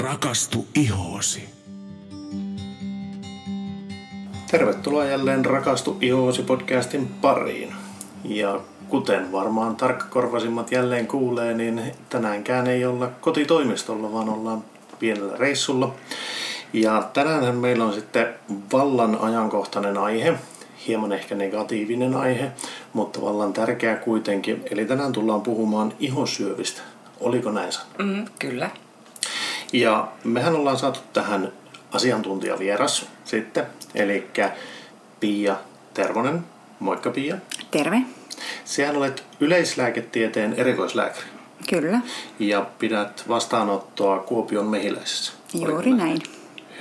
Rakastu ihoosi. Tervetuloa jälleen Rakastu ihoosi podcastin pariin. Ja kuten varmaan tarkkakorvasimmat jälleen kuulee, niin tänäänkään ei olla kotitoimistolla, vaan ollaan pienellä reissulla. Ja tänään meillä on sitten vallan ajankohtainen aihe, hieman ehkä negatiivinen aihe, mutta vallan tärkeä kuitenkin. Eli tänään tullaan puhumaan ihosyövistä. Oliko näin? Mm, kyllä. Ja mehän ollaan saatu tähän asiantuntijavieras sitten, eli Pia Tervonen. Moikka Pia. Terve. Sehän olet yleislääketieteen erikoislääkäri Kyllä, ja pidät vastaanottoa Kuopion mehiläisessä. Juuri näin.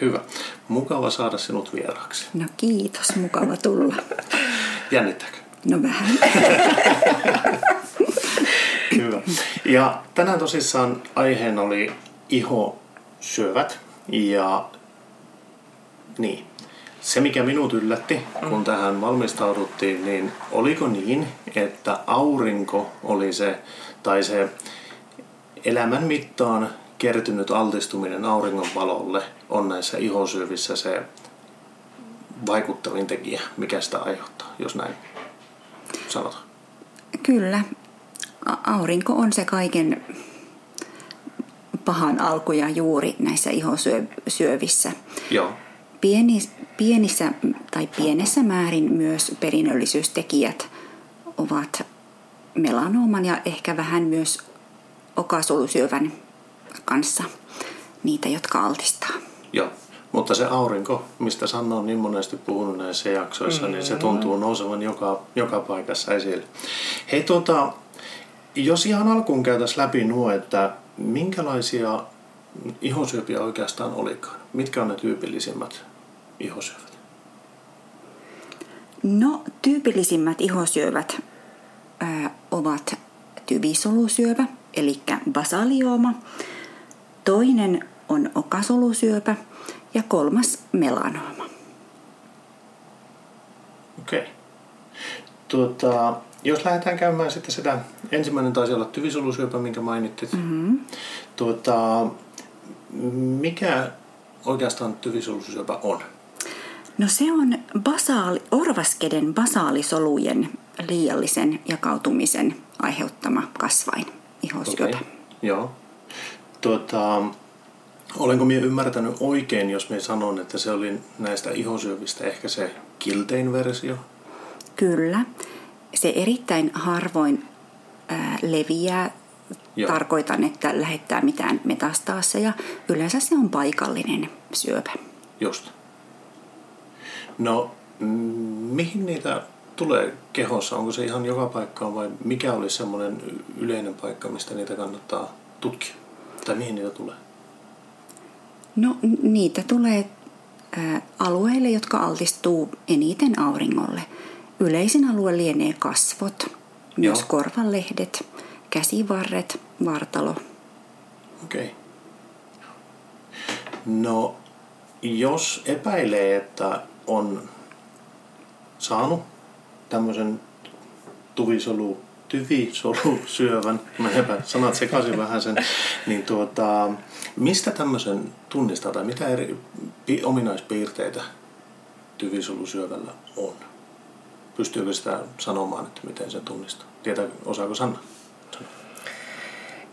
Hyvä. Mukava saada sinut vieraaksi. No kiitos, mukava tulla. Jännittääkö? No vähän. Hyvä. Ja tänään tosissaan aiheena oli ihosyövät ja niin. Se, mikä minut yllätti, kun tähän valmistauduttiin, niin oliko niin, että aurinko oli se, tai se elämän mittaan kertynyt altistuminen auringon valolle on näissä ihosyövissä se vaikuttavin tekijä, mikä sitä aiheuttaa, jos näin sanotaan. Kyllä, A- aurinko on se kaiken pahan alku ja juuri näissä ihosyövissä. Joo, Pieni, pienissä tai pienessä määrin myös perinnöllisyystekijät ovat melanooman ja ehkä vähän myös okasolusyövän kanssa niitä, jotka altistaa. Joo, mutta se aurinko, mistä Sanna on niin monesti puhunut näissä jaksoissa, mm. niin se tuntuu nousevan joka, joka paikassa esille. Hei tuota, jos ihan alkuun käytäisiin läpi nuo, että minkälaisia ihosyöpiä oikeastaan olikaan? Mitkä on ne tyypillisimmät ihosyövät? No, tyypillisimmät ihosyövät ää, ovat tyvisolusyövä, eli basaliooma. Toinen on okasolusyöpä ja kolmas melanooma. Okei. Okay. Tuota, jos lähdetään käymään sitten sitä, ensimmäinen taisi olla tyvisolusyöpä, minkä mainittit. Mm-hmm. Tuota, mikä oikeastaan tyvisolusyöpä on? No se on basaali, orvaskeden basaalisolujen liiallisen jakautumisen aiheuttama kasvain ihosyöpä. Okei, Joo. Tuota, olenko minä ymmärtänyt oikein, jos minä sanon, että se oli näistä ihosyövistä ehkä se kiltein versio? Kyllä. Se erittäin harvoin ää, leviää. Joo. Tarkoitan, että lähettää mitään metastaaseja. Yleensä se on paikallinen syöpä. Just. No, mihin niitä tulee kehossa? Onko se ihan joka paikkaan vai mikä olisi semmoinen yleinen paikka, mistä niitä kannattaa tutkia? Tai mihin niitä tulee? No niitä tulee ää, alueille, jotka altistuu eniten auringolle. Yleisin alue lienee kasvot, myös Joo. korvanlehdet, käsivarret, vartalo. Okei. Okay. No, jos epäilee, että on saanut tämmöisen tuvisolu, tyvisolusyövän, mä epä, sanat sekaisin vähän sen, niin tuota, mistä tämmöisen tunnistaa tai mitä eri pi- ominaispiirteitä tyvisolusyövällä on? Pystyykö sitä sanomaan, että miten sen tunnistaa? Tietää, osaako Sanna?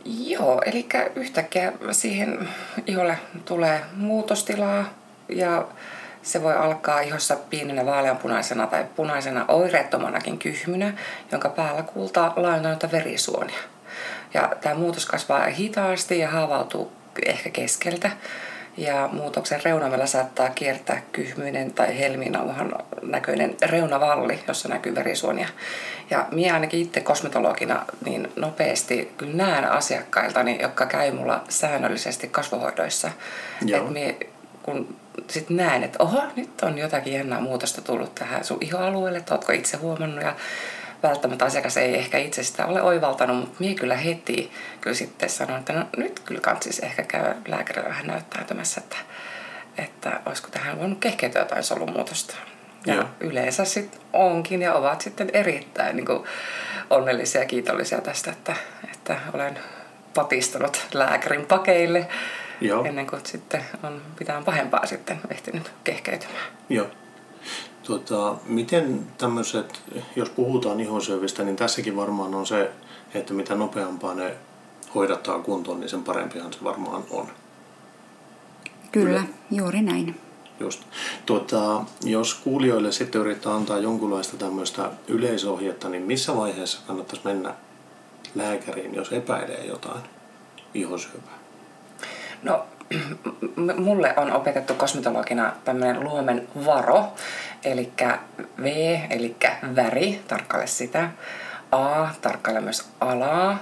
Joo, eli yhtäkkiä siihen iholle tulee muutostilaa ja se voi alkaa ihossa pienenä vaaleanpunaisena tai punaisena oireettomanakin kyhmynä, jonka päällä kuultaa laajentuneita verisuonia. Ja tämä muutos kasvaa hitaasti ja haavautuu ehkä keskeltä. Ja muutoksen reunamella saattaa kiertää kyhmyinen tai helminauhan näköinen reunavalli, jossa näkyy verisuonia. Ja minä ainakin itse kosmetologina niin nopeasti kyllä näen asiakkailtani, jotka käy mulla säännöllisesti kasvohoidoissa. Joo. Että mie, kun sitten näen, että oho, nyt on jotakin jännää muutosta tullut tähän sun ihoalueelle, että ootko itse huomannut ja välttämättä asiakas ei ehkä itse sitä ole oivaltanut, mutta minä kyllä heti kyllä sitten sanon, että no nyt kyllä kansis ehkä käy lääkärillä vähän näyttäytymässä, että, että olisiko tähän voinut kehkeytyä jotain solumuutosta. Ja Joo. yleensä sitten onkin ja ovat sitten erittäin niin kuin, onnellisia ja kiitollisia tästä, että, että olen patistanut lääkärin pakeille Joo. ennen kuin sitten on mitään pahempaa sitten ehtinyt kehkeytymään. Joo. Tota, miten tämmöiset, jos puhutaan ihonsyövistä, niin tässäkin varmaan on se, että mitä nopeampaa ne hoidattaa kuntoon, niin sen parempihan se varmaan on. Kyllä, juuri näin. Just. Tuota, jos kuulijoille sitten yrittää antaa jonkunlaista tämmöistä yleisohjetta, niin missä vaiheessa kannattaisi mennä lääkäriin, jos epäilee jotain ihosyöpää? No, mulle on opetettu kosmetologina tämmöinen luomen varo, eli V, eli väri, tarkkaile sitä. A, tarkkaile myös alaa.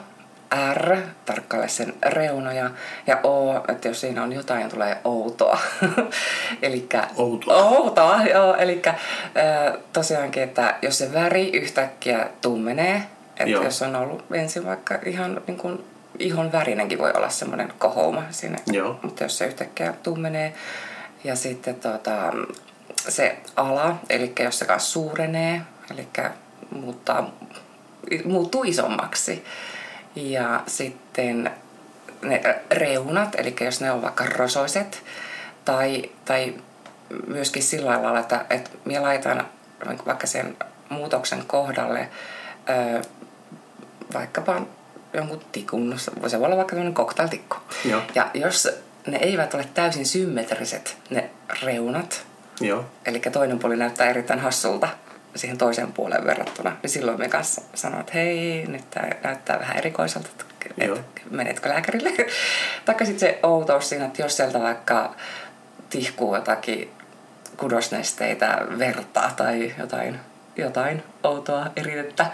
R, tarkkaile sen reunoja. Ja O, että jos siinä on jotain, tulee outoa. eli Outoa. Outoa, joo. Eli tosiaankin, että jos se väri yhtäkkiä tummenee, että jos on ollut ensin vaikka ihan niin kuin ihon värinenkin voi olla semmoinen kohouma siinä. Joo. Mutta jos se yhtäkkiä tummenee ja sitten tota, se ala, eli jos se kanssa suurenee, eli muuttaa, muuttuu isommaksi. Ja sitten ne reunat, eli jos ne on vaikka rosoiset, tai, tai myöskin sillä lailla, että, että minä laitan vaikka sen muutoksen kohdalle ö, vaikkapa jonkun tikun, se voi olla vaikka tämmöinen cocktailtikku. Joo. Ja jos ne eivät ole täysin symmetriset, ne reunat, Joo. eli toinen puoli näyttää erittäin hassulta siihen toiseen puoleen verrattuna, niin silloin me kanssa sanon, että hei, nyt tämä näyttää vähän erikoiselta, että Joo. menetkö lääkärille? Taikka sitten se outous siinä, että jos sieltä vaikka tihkuu jotakin kudosnesteitä, verta tai jotain, jotain outoa eritettä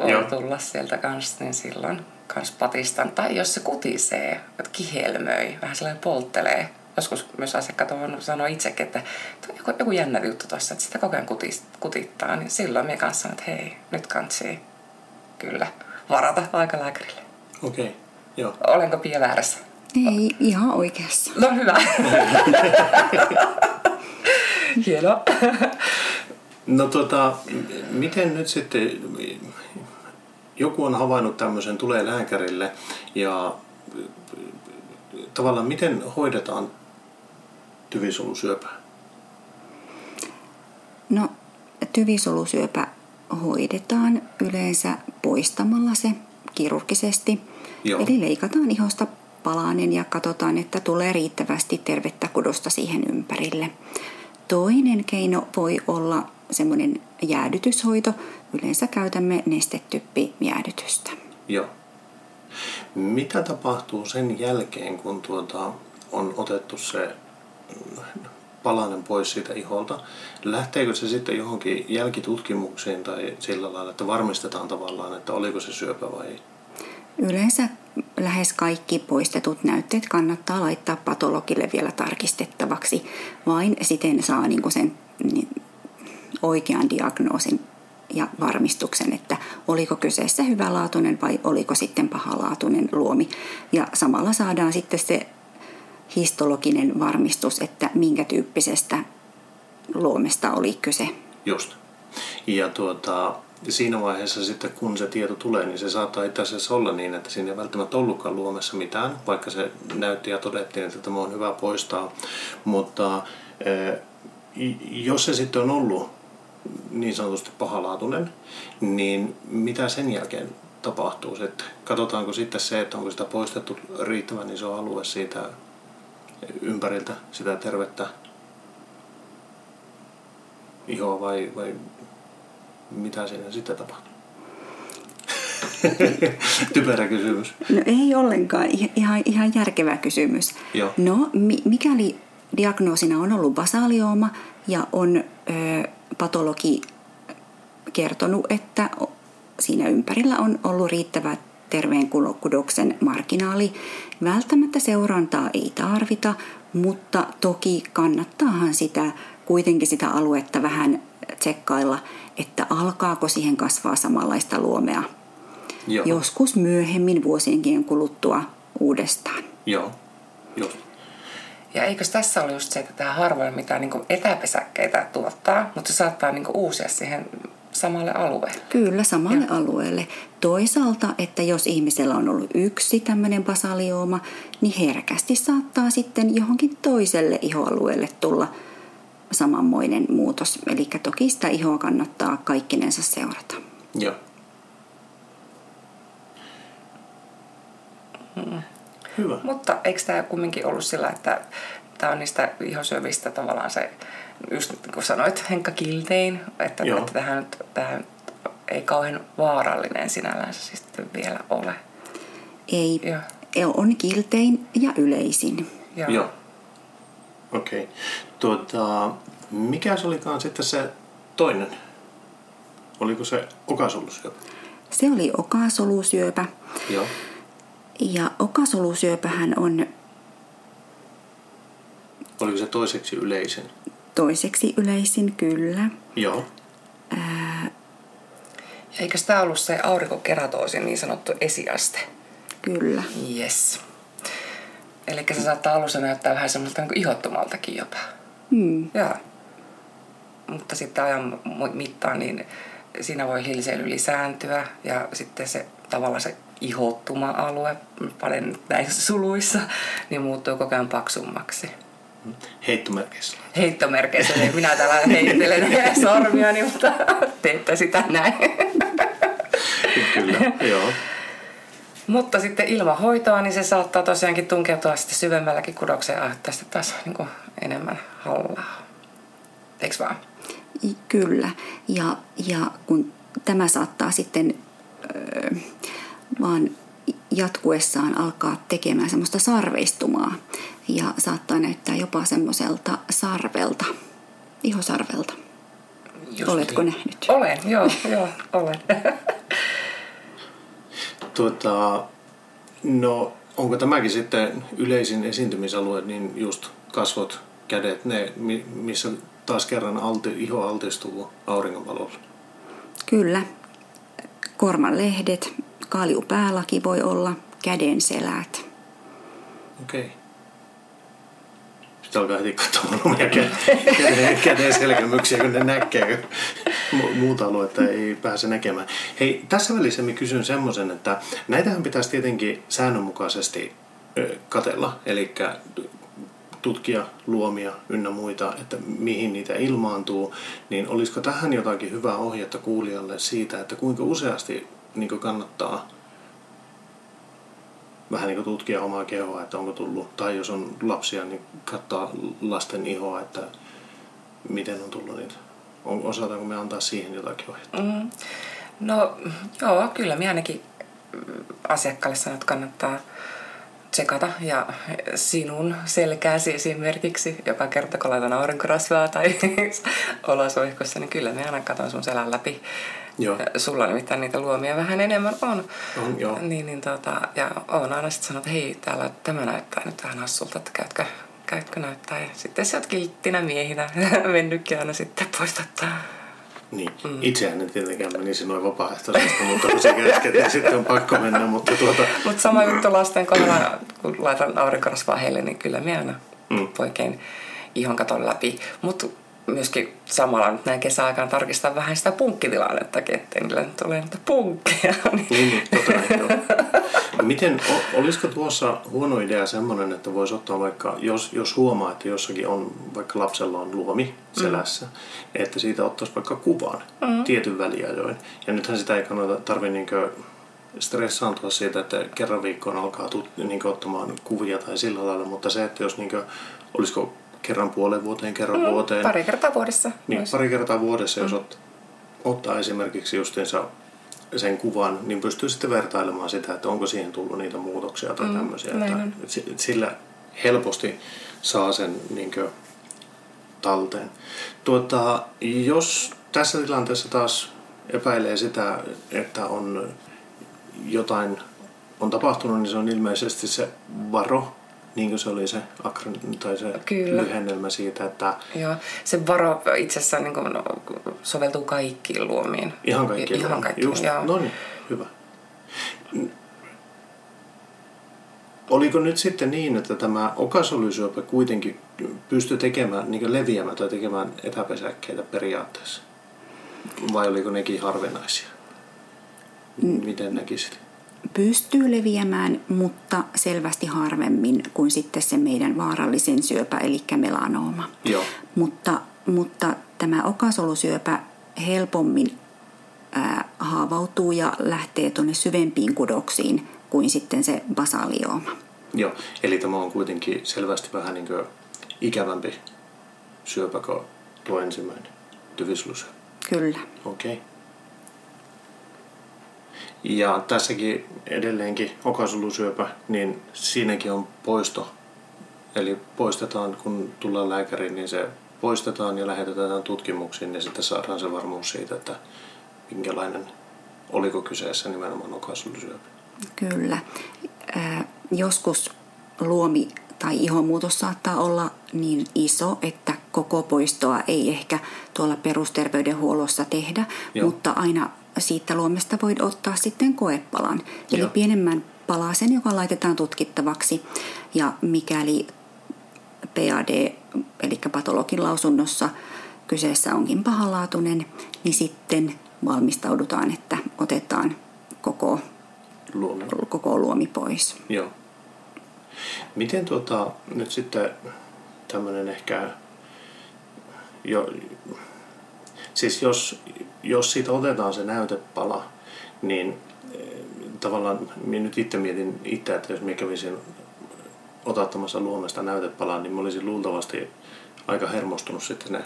voi Joo. tulla sieltä kanssa, niin silloin kans patistan. Tai jos se kutisee, että kihelmöi, vähän sellainen polttelee. Joskus myös asiakkaat on sanoo itsekin, että "Tuo on joku, joku jännä juttu tuossa, että sitä koko ajan kutis, kutittaa. Niin silloin minä kanssa sanon, että hei, nyt kansi kyllä varata aikalääkärille. Okei. Okay. Joo. Olenko pie väärässä? Ei, ihan oikeassa. No hyvä. Hienoa. No tota, miten nyt sitten, joku on havainnut tämmöisen, tulee lääkärille ja tavallaan miten hoidetaan tyvisolusyöpää? No, tyvisolusyöpä hoidetaan yleensä poistamalla se kirurgisesti. Joo. Eli leikataan ihosta palanen ja katsotaan, että tulee riittävästi tervettä kudosta siihen ympärille. Toinen keino voi olla semmoinen jäädytyshoito. Yleensä käytämme nestetyppijäädytystä. Joo. Mitä tapahtuu sen jälkeen, kun tuota, on otettu se palanen pois siitä iholta? Lähteekö se sitten johonkin jälkitutkimuksiin tai sillä lailla, että varmistetaan tavallaan, että oliko se syöpä vai ei? Yleensä lähes kaikki poistetut näytteet kannattaa laittaa patologille vielä tarkistettavaksi. Vain siten saa niin kuin sen niin, oikean diagnoosin ja varmistuksen, että oliko kyseessä hyvälaatuinen vai oliko sitten pahalaatuinen luomi. Ja samalla saadaan sitten se histologinen varmistus, että minkä tyyppisestä luomesta oli kyse. Just. Ja tuota, siinä vaiheessa sitten kun se tieto tulee, niin se saattaa itse asiassa olla niin, että siinä ei välttämättä ollutkaan luomessa mitään, vaikka se näytti ja todettiin, että tämä on hyvä poistaa. Mutta eh, jos se sitten on ollut niin sanotusti pahalaatuinen, niin mitä sen jälkeen tapahtuu sitten? Katsotaanko sitten se, että onko sitä poistettu riittävän iso alue siitä ympäriltä, sitä tervettä ihoa vai, vai mitä siinä sitten tapahtuu? Typerä kysymys. No ei ollenkaan, ihan, ihan järkevä kysymys. Joo. No mi- mikäli diagnoosina on ollut basaliooma ja on ö, patologi kertonut, että siinä ympärillä on ollut riittävä terveen kudoksen marginaali. Välttämättä seurantaa ei tarvita, mutta toki kannattaahan sitä kuitenkin sitä aluetta vähän tsekkailla, että alkaako siihen kasvaa samanlaista luomea Joo. joskus myöhemmin vuosienkin kuluttua uudestaan. Joo. Just. Ja eikös tässä ole just se, että tämä harvoin mitään niin etäpesäkkeitä tuottaa, mutta se saattaa niin uusia siihen samalle alueelle. Kyllä, samalle ja. alueelle. Toisaalta, että jos ihmisellä on ollut yksi tämmöinen basaliooma, niin herkästi saattaa sitten johonkin toiselle ihoalueelle tulla samanmoinen muutos. Eli toki sitä ihoa kannattaa kaikkinensa seurata. Joo. Mm. Hyvä. Mutta eikö tämä kumminkin ollut sillä, että tämä on niistä ihosyövistä tavallaan se, just kun sanoit Henkka Kiltein, että, että tähän, tähän ei kauhean vaarallinen sinällään se siis vielä ole. Ei, Joo. on kiltein ja yleisin. Joo. Joo. Okei. Okay. Tuota, mikä se olikaan sitten se toinen? Oliko se okasolusyöpä? Se oli okasolusyöpä. Joo. Ja okasolusyöpähän on... Oliko se toiseksi yleisin? Toiseksi yleisin, kyllä. Joo. Ää... Eikö tämä ollut se aurinkokeratoosin niin sanottu esiaste? Kyllä. Yes. Eli se saattaa alussa näyttää vähän semmoista niin ihottumaltakin jopa. Hmm. Joo. Mutta sitten ajan mittaan niin siinä voi hilseily lisääntyä ja sitten se tavallaan se ihottuma-alue, paljon näissä suluissa, niin muuttuu koko ajan paksummaksi. Heittomerkeissä. Heittomerkeissä. Niin minä täällä heittelen sormiani, mutta teette sitä näin. Kyllä, joo. Mutta sitten ilman hoitoa, niin se saattaa tosiaankin tunkeutua sitten syvemmälläkin kudokseen ja aiheuttaa sitten taas niin kuin enemmän hallaa. Eikö vaan? Kyllä. Ja, ja kun tämä saattaa sitten ö, vaan jatkuessaan alkaa tekemään semmoista sarveistumaa ja saattaa näyttää jopa semmoiselta sarvelta, ihosarvelta. Just Oletko niin. nähnyt? Olen, joo, joo, olen. tuota, no, onko tämäkin sitten yleisin esiintymisalue, niin just kasvot, kädet, ne, missä taas kerran alti, iho altistuu auringonvalolle? Kyllä. Kormanlehdet, kaaliupäälakin voi olla, kädenselät. Okei. Okay. Sitten alkaa heti katsomaan omia käden, käden selkämyksiä, kun ne näkee. Muuta aluetta ei pääse näkemään. Hei, tässä välissä mä kysyn semmoisen, että näitähän pitäisi tietenkin säännönmukaisesti katella. Eli tutkia luomia ynnä muita, että mihin niitä ilmaantuu, niin olisiko tähän jotakin hyvää ohjetta kuulijalle siitä, että kuinka useasti niin kannattaa vähän niin tutkia omaa kehoa, että onko tullut, tai jos on lapsia, niin katsoa lasten ihoa, että miten on tullut niitä. Osataanko me antaa siihen jotakin ohjetta? Mm. No joo, kyllä minä ainakin asiakkaalle sanon, että kannattaa tsekata ja sinun selkääsi esimerkiksi joka kerta kun laitan aurinkorasvaa tai olosuihkussa, niin kyllä me aina katson sun selän läpi. Joo. Sulla nimittäin niitä luomia vähän enemmän on. On, joo. Niin, niin tota, ja on aina sitten sanonut, että hei, täällä tämä näyttää nyt vähän hassulta, että käytkö, käytkö näyttää. Ja sitten sä oot kilttinä miehinä mennytkin aina sitten poistattaa. Niin, mm. itsehän en tietenkään menisi noin vapaaehtoisesti, mutta kun se käsket, niin sitten on pakko mennä. Mutta tuota... Mut sama juttu lasten kohdalla, kun laitan aurinkorasvaa heille, niin kyllä minä aina mm. poikein ihon katon läpi. Mutta myöskin samalla nyt näin kesäaikaan tarkistaa vähän sitä punkkitilannettakin, ettei niillä nyt ole niitä punkkeja. Niin, niin totta joo. Miten, olisiko tuossa huono idea semmoinen, että voisi ottaa vaikka, jos, jos huomaa, että jossakin on, vaikka lapsella on luomi selässä, mm. että siitä ottaisi vaikka kuvan mm. tietyn väliajoin. Ja nythän sitä ei kannata tarvitse niinkö stressaantua siitä, että kerran viikkoon alkaa tut, niin ottamaan kuvia tai sillä lailla, mutta se, että jos niin kuin, olisiko kerran puolen vuoteen, kerran mm, vuoteen. Pari kertaa vuodessa. Niin, pari kertaa vuodessa, mm. jos ot, ottaa esimerkiksi justiinsa sen kuvan, niin pystyy sitten vertailemaan sitä, että onko siihen tullut niitä muutoksia tai mm, tämmöisiä. Että sillä helposti saa sen niin kuin, talteen. Tuota, jos tässä tilanteessa taas epäilee sitä, että on jotain on tapahtunut, niin se on ilmeisesti se varo niin kuin se oli se, akron, tai se Kyllä. lyhennelmä siitä, että... Joo, se varo itsessään niin kuin, soveltuu kaikkiin luomiin. Ihan kaikkiin Ihan kaikkiin, Just, joo. No niin, hyvä. Oliko nyt sitten niin, että tämä okasolusyöpä kuitenkin pystyi tekemään, niin leviämään tai tekemään etäpesäkkeitä periaatteessa? vai oliko nekin harvinaisia? Miten näkisit? Pystyy leviämään, mutta selvästi harvemmin kuin sitten se meidän vaarallisin syöpä, eli melanooma. Joo. Mutta, mutta tämä okasolusyöpä helpommin ää, haavautuu ja lähtee tuonne syvempiin kudoksiin kuin sitten se basaliooma. Joo, eli tämä on kuitenkin selvästi vähän niin kuin ikävämpi syöpä kuin tuo ensimmäinen tyvislusyöpä. Kyllä. Okei. Okay. Ja tässäkin edelleenkin okasolusyöpä, niin siinäkin on poisto. Eli poistetaan, kun tullaan lääkäriin, niin se poistetaan ja lähetetään tutkimuksiin ja sitten saadaan se varmuus siitä, että minkälainen, oliko kyseessä nimenomaan okasolusyöpä. Kyllä. Äh, joskus luomi tai ihonmuutos saattaa olla niin iso, että koko poistoa ei ehkä tuolla perusterveydenhuollossa tehdä, Joo. mutta aina siitä luomesta voi ottaa sitten koepalan. Eli Joo. pienemmän palasen, joka laitetaan tutkittavaksi. Ja mikäli PAD, eli patologin lausunnossa kyseessä onkin pahalaatuinen, niin sitten valmistaudutaan, että otetaan koko luomi, koko luomi pois. Joo. Miten tuota, nyt sitten tämmöinen ehkä jo, siis jos, jos siitä otetaan se näytepala, niin eh, tavallaan minä nyt itse mietin itse, että jos minä kävisin otattamassa luomesta näytepalaa, niin mä olisin luultavasti aika hermostunut sitten ne,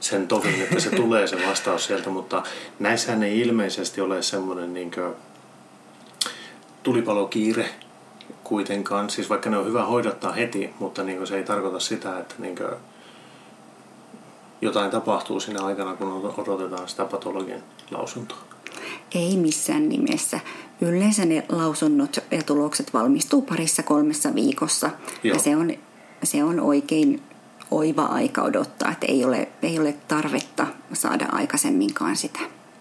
sen tovin, että se tulee se vastaus sieltä, mutta näissähän ei ilmeisesti ole semmoinen niin tulipalokiire kuitenkaan, siis vaikka ne on hyvä hoidattaa heti, mutta niin se ei tarkoita sitä, että niin jotain tapahtuu siinä aikana, kun odotetaan sitä patologian lausuntoa? Ei missään nimessä. Yleensä ne lausunnot ja tulokset valmistuu parissa kolmessa viikossa. Joo. Ja se on, se on oikein oiva aika odottaa, että ei ole, ei ole tarvetta saada aikaisemminkaan sitä.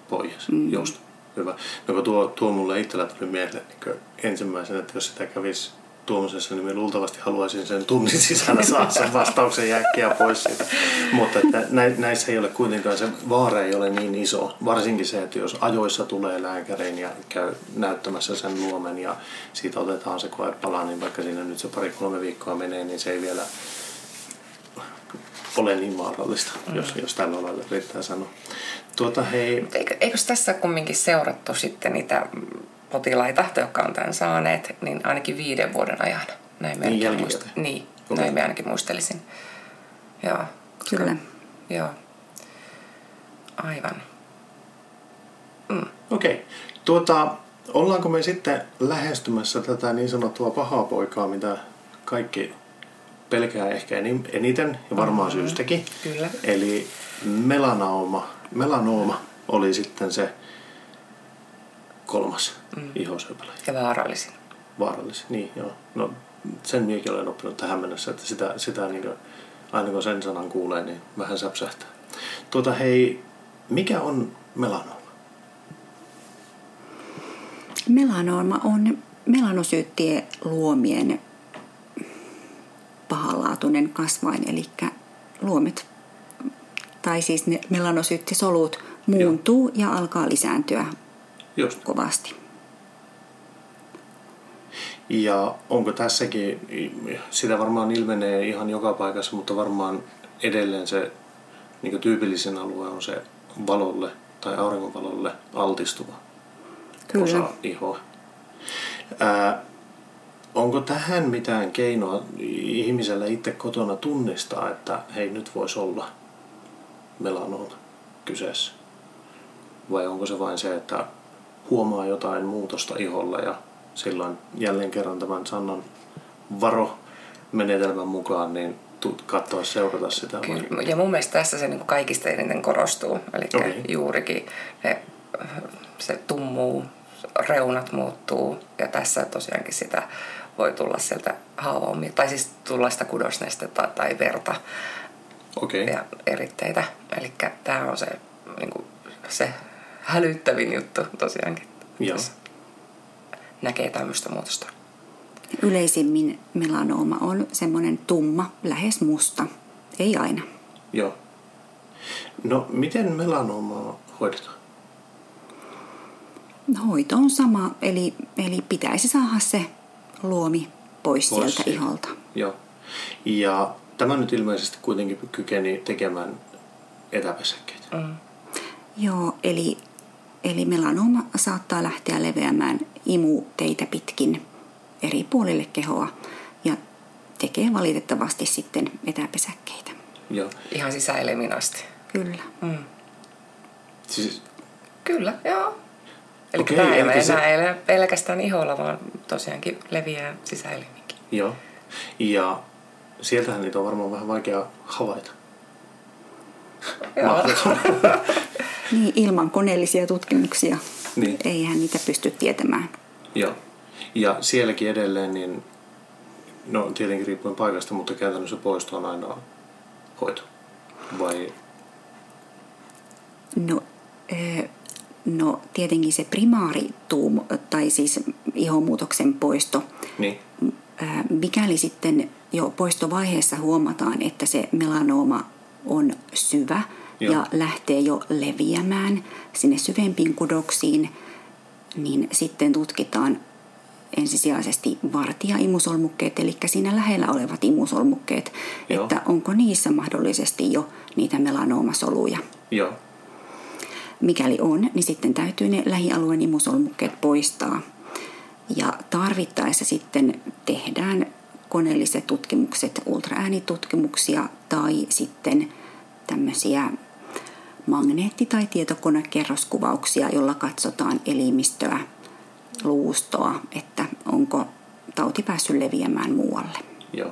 Pois, mm. just. Hyvä. No tuo, tuo mulle itsellä tuli mieleen niin ensimmäisenä, että jos sitä kävisi tuomisessa, niin luultavasti haluaisin sen tunnin sisällä saada sen vastauksen jääkkiä pois siitä. Mutta että näissä ei ole kuitenkaan, se vaara ei ole niin iso. Varsinkin se, että jos ajoissa tulee lääkäriin ja käy näyttämässä sen luomen ja siitä otetaan se koepala, niin vaikka siinä nyt se pari-kolme viikkoa menee, niin se ei vielä ole niin vaarallista, mm. jos, jos tällä lailla riittää sanoa. Tuota, hei... Eikö, eikö tässä kumminkin seurattu sitten niitä potilaita, jotka on tämän saaneet, niin ainakin viiden vuoden ajan. Näin me niin muist- Niin, okay. näin me ainakin muistelisin. Joo. Kyllä. Joo. Aivan. Mm. Okei. Okay. Tuota, ollaanko me sitten lähestymässä tätä niin sanottua pahaa poikaa, mitä kaikki pelkää ehkä eniten ja varmaan mm-hmm. syystäkin. Kyllä. Eli melanooma. Melanooma oli sitten se kolmas mm. ihosyöpälaji. Ja vaarallisin. Vaarallisin, niin joo. No, sen minäkin olen oppinut tähän mennessä, että sitä, sitä niin kuin, aina kun sen sanan kuulee, niin vähän säpsähtää. Tuota hei, mikä on melanooma? Melanooma on melanosyyttien luomien pahalaatuinen kasvain, eli luomet, tai siis ne melanosyyttisolut muuntuu Joo. ja alkaa lisääntyä Just. kovasti. Ja onko tässäkin, sitä varmaan ilmenee ihan joka paikassa, mutta varmaan edelleen se niin tyypillisin alue on se valolle tai auringonvalolle altistuva Kyllä. osa ihoa. Ää, onko tähän mitään keinoa ihmisellä itse kotona tunnistaa, että hei nyt voisi olla melanoon kyseessä? Vai onko se vain se, että huomaa jotain muutosta iholla ja silloin jälleen kerran tämän Sannan varo menetelmän mukaan niin katsoa seurata sitä. Kyllä. Ja mun mielestä tässä se niin kaikista eniten korostuu. Eli okay. juurikin ne, se tummuu, reunat muuttuu ja tässä tosiaankin sitä voi tulla sieltä haavaumia, tai siis tulla sitä kudosnestettä tai verta okay. ja eritteitä. Eli tämä on se, niin kuin, se hälyttävin juttu tosiaankin, Joo. jos näkee tämmöistä muutosta. Yleisimmin melanooma on semmoinen tumma, lähes musta. Ei aina. Joo. No, miten melanoomaa hoidetaan? Hoito on sama, eli, eli pitäisi saada se luomi pois, Pois sieltä siitä. iholta. Joo. Ja tämä nyt ilmeisesti kuitenkin kykeni tekemään etäpesäkkeitä. Mm. Joo, eli, eli melanooma saattaa lähteä leveämään imuteitä pitkin eri puolille kehoa ja tekee valitettavasti sitten etäpesäkkeitä. Joo. Ihan sisäelimiin asti. Kyllä. Mm. Siis, Kyllä, joo. Eli Okei, tämä ei ole se- enää ele- pelkästään iholla, vaan tosiaankin leviää sisäelimiinkin. joo. Ja sieltähän niitä on varmaan vähän vaikea havaita. Joo. Niin, ilman koneellisia tutkimuksia Niin. eihän niitä pysty tietämään. Joo. Ja sielläkin edelleen, niin no tietenkin riippuen paikasta, mutta käytännössä poisto on aina hoito. Vai No, ö, no tietenkin se primaarituum, tai siis ihonmuutoksen poisto, niin? mikäli sitten jo poistovaiheessa huomataan, että se melanooma on syvä Joo. ja lähtee jo leviämään sinne syvempiin kudoksiin, niin sitten tutkitaan ensisijaisesti vartija-imusolmukkeet, eli siinä lähellä olevat imusolmukkeet, Joo. että onko niissä mahdollisesti jo niitä melanoomasoluja. Joo. Mikäli on, niin sitten täytyy ne lähialueen imusolmukkeet poistaa. Ja tarvittaessa sitten tehdään koneelliset tutkimukset, ultraäänitutkimuksia tai sitten tämmöisiä magneetti- tai tietokonekerroskuvauksia, jolla katsotaan elimistöä, luustoa, että onko tauti päässyt leviämään muualle. Joo.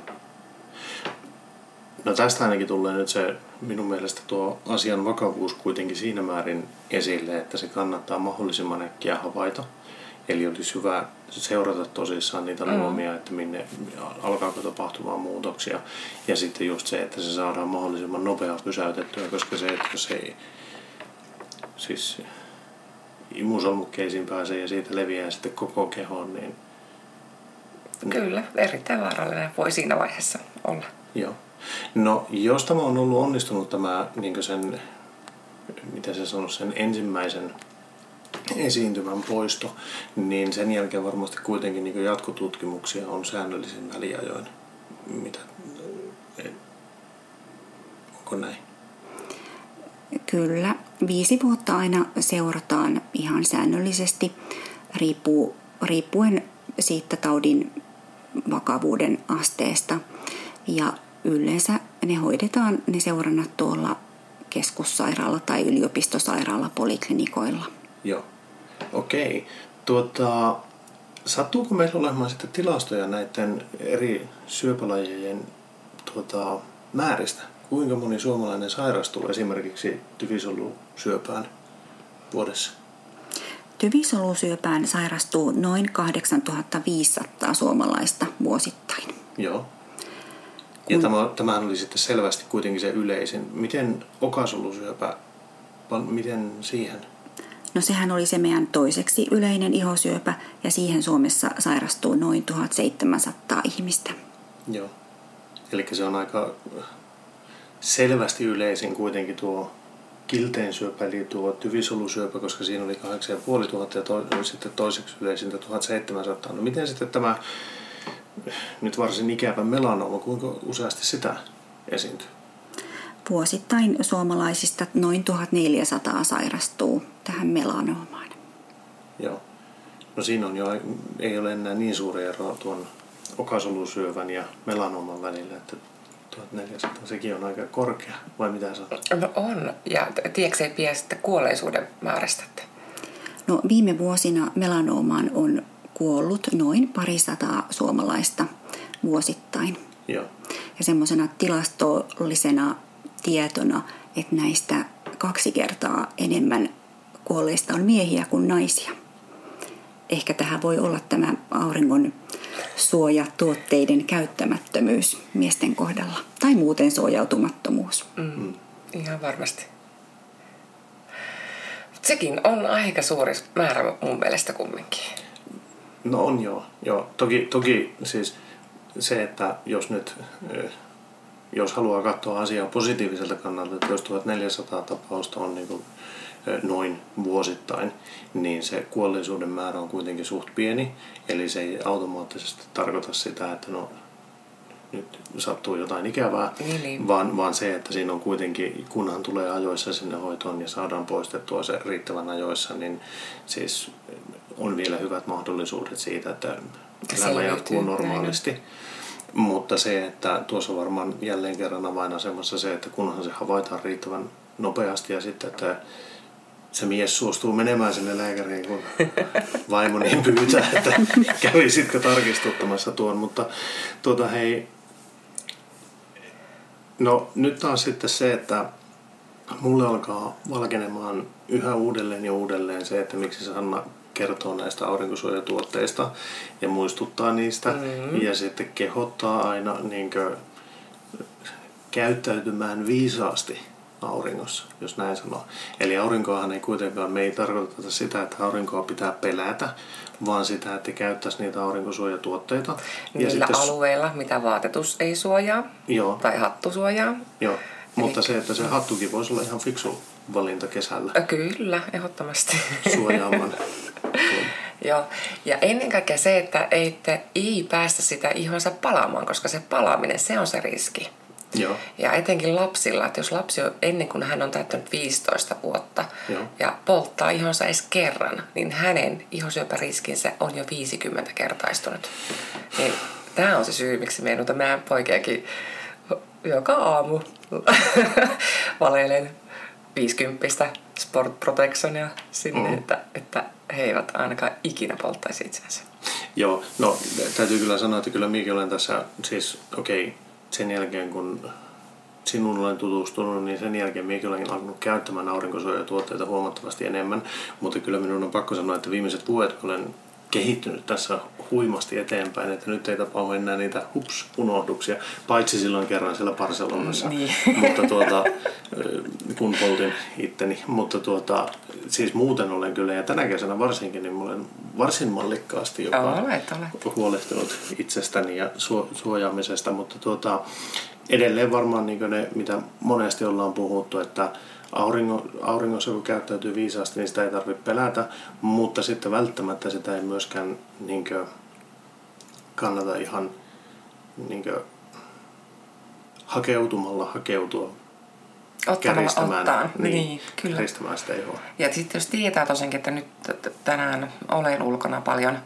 No tästä ainakin tulee nyt se minun mielestä tuo asian vakavuus kuitenkin siinä määrin esille, että se kannattaa mahdollisimman äkkiä havaita. Eli olisi hyvä seurata tosissaan niitä luomia, että minne alkaako tapahtumaan muutoksia. Ja sitten just se, että se saadaan mahdollisimman nopeaa pysäytettyä, koska se, että jos ei siis imusolmukkeisiin pääsee ja siitä leviää sitten koko kehoon, niin Kyllä, erittäin vaarallinen voi siinä vaiheessa olla. Joo. No, jos tämä on ollut onnistunut tämä niin sen, mitä se sanoo, sen ensimmäisen esiintymän poisto, niin sen jälkeen varmasti kuitenkin niin jatkotutkimuksia on säännöllisin väliajoin. Mitä, eh, onko näin? Kyllä, viisi vuotta aina seurataan ihan säännöllisesti riippuu, riippuen siitä taudin vakavuuden asteesta. Ja yleensä ne hoidetaan ne seurannat tuolla keskussairaala tai yliopistosairaala poliklinikoilla. Joo. Okei. Tuota, sattuuko meillä olemaan sitten tilastoja näiden eri syöpälajien tuota, määristä? Kuinka moni suomalainen sairastuu esimerkiksi tyvisolusyöpään vuodessa? Tyvisolusyöpään sairastuu noin 8500 suomalaista vuosittain. Joo. Ja tämä, tämähän oli sitten selvästi kuitenkin se yleisin. Miten okasolusyöpä, miten siihen? No sehän oli se meidän toiseksi yleinen ihosyöpä ja siihen Suomessa sairastuu noin 1700 ihmistä. Joo. Eli se on aika selvästi yleisin kuitenkin tuo kilteensyöpä, eli tuo tyvisolusyöpä, koska siinä oli 8500 ja to, sitten toiseksi yleisintä 1700. No miten sitten tämä nyt varsin ikävä melanooma, kuinka useasti sitä esiintyy? Vuosittain suomalaisista noin 1400 sairastuu tähän melanoomaan. Joo. No siinä on jo, ei ole enää niin suuri ero tuon okasolusyövän ja melanooman välillä, että 1400, sekin on aika korkea, vai mitä sä No on, ja tiedätkö sitten kuolleisuuden määrästä. No viime vuosina melanoomaan on kuollut noin parisataa suomalaista vuosittain. Joo. Ja semmoisena tilastollisena tietona, että näistä kaksi kertaa enemmän kuolleista on miehiä kuin naisia. Ehkä tähän voi olla tämä auringon suojatuotteiden käyttämättömyys miesten kohdalla tai muuten suojautumattomuus. Mm. Ihan varmasti. Mut sekin on aika suuri määrä mun mielestä kumminkin. No on joo. joo. Toki, toki siis se, että jos nyt jos haluaa katsoa asiaa positiiviselta kannalta, että jos 1400 tapausta on niin kuin noin vuosittain, niin se kuolleisuuden määrä on kuitenkin suht pieni. Eli se ei automaattisesti tarkoita sitä, että no nyt sattuu jotain ikävää, Niin, niin. Vaan, vaan se, että siinä on kuitenkin, kunhan tulee ajoissa sinne hoitoon ja saadaan poistettua se riittävän ajoissa, niin siis on vielä hyvät mahdollisuudet siitä, että elämä jatkuu näin normaalisti. Mutta se, että tuossa on varmaan jälleen kerran avainasemassa se, että kunhan se havaitaan riittävän nopeasti ja sitten, että se mies suostuu menemään sinne lääkäriin, kun vaimo niin pyytää, että kävisitkö tarkistuttamassa tuon. Mutta tuota hei, no nyt taas sitten se, että mulle alkaa valkenemaan yhä uudelleen ja uudelleen se, että miksi Sanna kertoo näistä aurinkosuojatuotteista ja muistuttaa niistä mm-hmm. ja sitten kehottaa aina niin käyttäytymään viisaasti auringossa, jos näin sanoo. Eli aurinkoahan ei kuitenkaan, me ei tarkoita sitä, että aurinkoa pitää pelätä, vaan sitä, että käyttäisi niitä aurinkosuojatuotteita. Niillä sitten, alueilla, mitä vaatetus ei suojaa Joo, tai hattu suojaa. joo. Mutta se, että se hattukin voisi olla ihan fiksu valinta kesällä Kyllä, ehdottomasti. suojaamaan. Joo, ja ennen kaikkea se, että ei, te, ei päästä sitä ihonsa palaamaan, koska se palaaminen, se on se riski. Joo, Ja etenkin lapsilla, että jos lapsi on ennen kuin hän on täyttänyt 15 vuotta Joo. ja polttaa ihonsa edes kerran, niin hänen ihosyöpäriskinsä on jo 50 kertaistunut. Niin tämä on se syy, miksi me meidän poikiakin joka aamu valeilen 50 Sport Protectionia sinne, mm. että, että he eivät ainakaan ikinä polttaisi itsensä. Joo, no täytyy kyllä sanoa, että kyllä minäkin olen tässä, siis okei, okay, sen jälkeen kun sinun olen tutustunut, niin sen jälkeen minäkin olen alkanut käyttämään aurinkosuojatuotteita huomattavasti enemmän, mutta kyllä minun on pakko sanoa, että viimeiset vuodet olen kehittynyt tässä huimasti eteenpäin, että nyt ei tapahdu enää niitä hups unohduksia, paitsi silloin kerran siellä Barcelonassa, Niin. mutta tuota, kun poltin itteni, mutta tuota, siis muuten olen kyllä, ja tänä kesänä varsinkin, niin olen varsin mallikkaasti jopa Olet, olet. huolehtinut itsestäni ja suo- suojaamisesta, mutta tuota, edelleen varmaan niin ne, mitä monesti ollaan puhuttu, että auringo, auringossa kun käyttäytyy viisaasti, niin sitä ei tarvitse pelätä, mutta sitten välttämättä sitä ei myöskään niin kuin, kannata ihan niin kuin, hakeutumalla hakeutua Ottamalla kärjistämään, ottaan. Niin, kyllä. kärjistämään sitä ihoa. Ja sitten jos tietää tosiaankin, että nyt tänään olen ulkona paljon,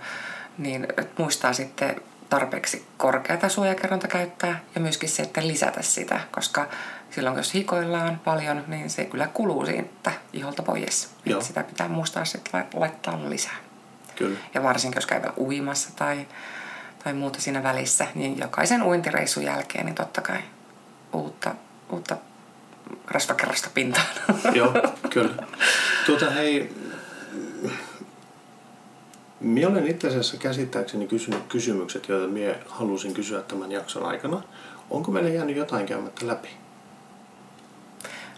niin muistaa sitten tarpeeksi korkeata suojakerronta käyttää ja myöskin se, että lisätä sitä, koska silloin jos hikoillaan paljon, niin se kyllä kuluu siitä iholta pois. Joo. Sitä pitää muistaa sitten lai- laittaa lisää. Kyllä. Ja varsinkin jos käy uimassa tai, tai muuta siinä välissä, niin jokaisen uintireissun jälkeen niin totta kai uutta, uutta rasvakerrasta pintaan. Joo, kyllä. Tuota hei, minä olen itse asiassa käsittääkseni kysynyt kysymykset, joita minä halusin kysyä tämän jakson aikana. Onko meillä jäänyt jotain käymättä läpi?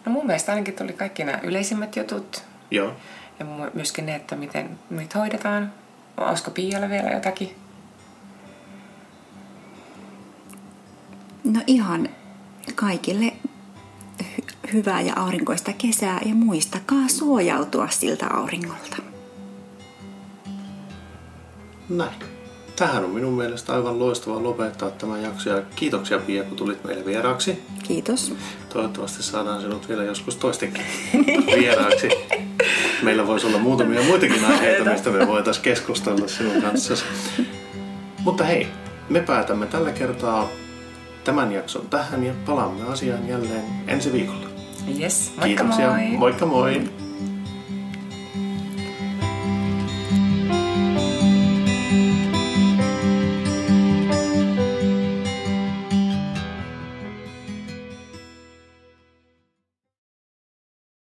No mun mielestä ainakin tuli kaikki nämä yleisimmät jutut Joo. ja myöskin ne, että miten niitä hoidetaan. Olisiko Piialle vielä jotakin? No ihan kaikille hy- hyvää ja aurinkoista kesää ja muistakaa suojautua siltä auringolta. Näin. Tähän on minun mielestä aivan loistava lopettaa tämä jakso ja kiitoksia Pia, kun tulit meille vieraaksi. Kiitos. Toivottavasti saadaan sinut vielä joskus toistenkin vieraaksi. Meillä voisi olla muutamia muitakin aiheita, mistä me voitaisiin keskustella sinun kanssasi. Mutta hei, me päätämme tällä kertaa tämän jakson tähän ja palaamme asiaan jälleen ensi viikolla. Yes, moikka Kiitoksia. moi! Moikka moi!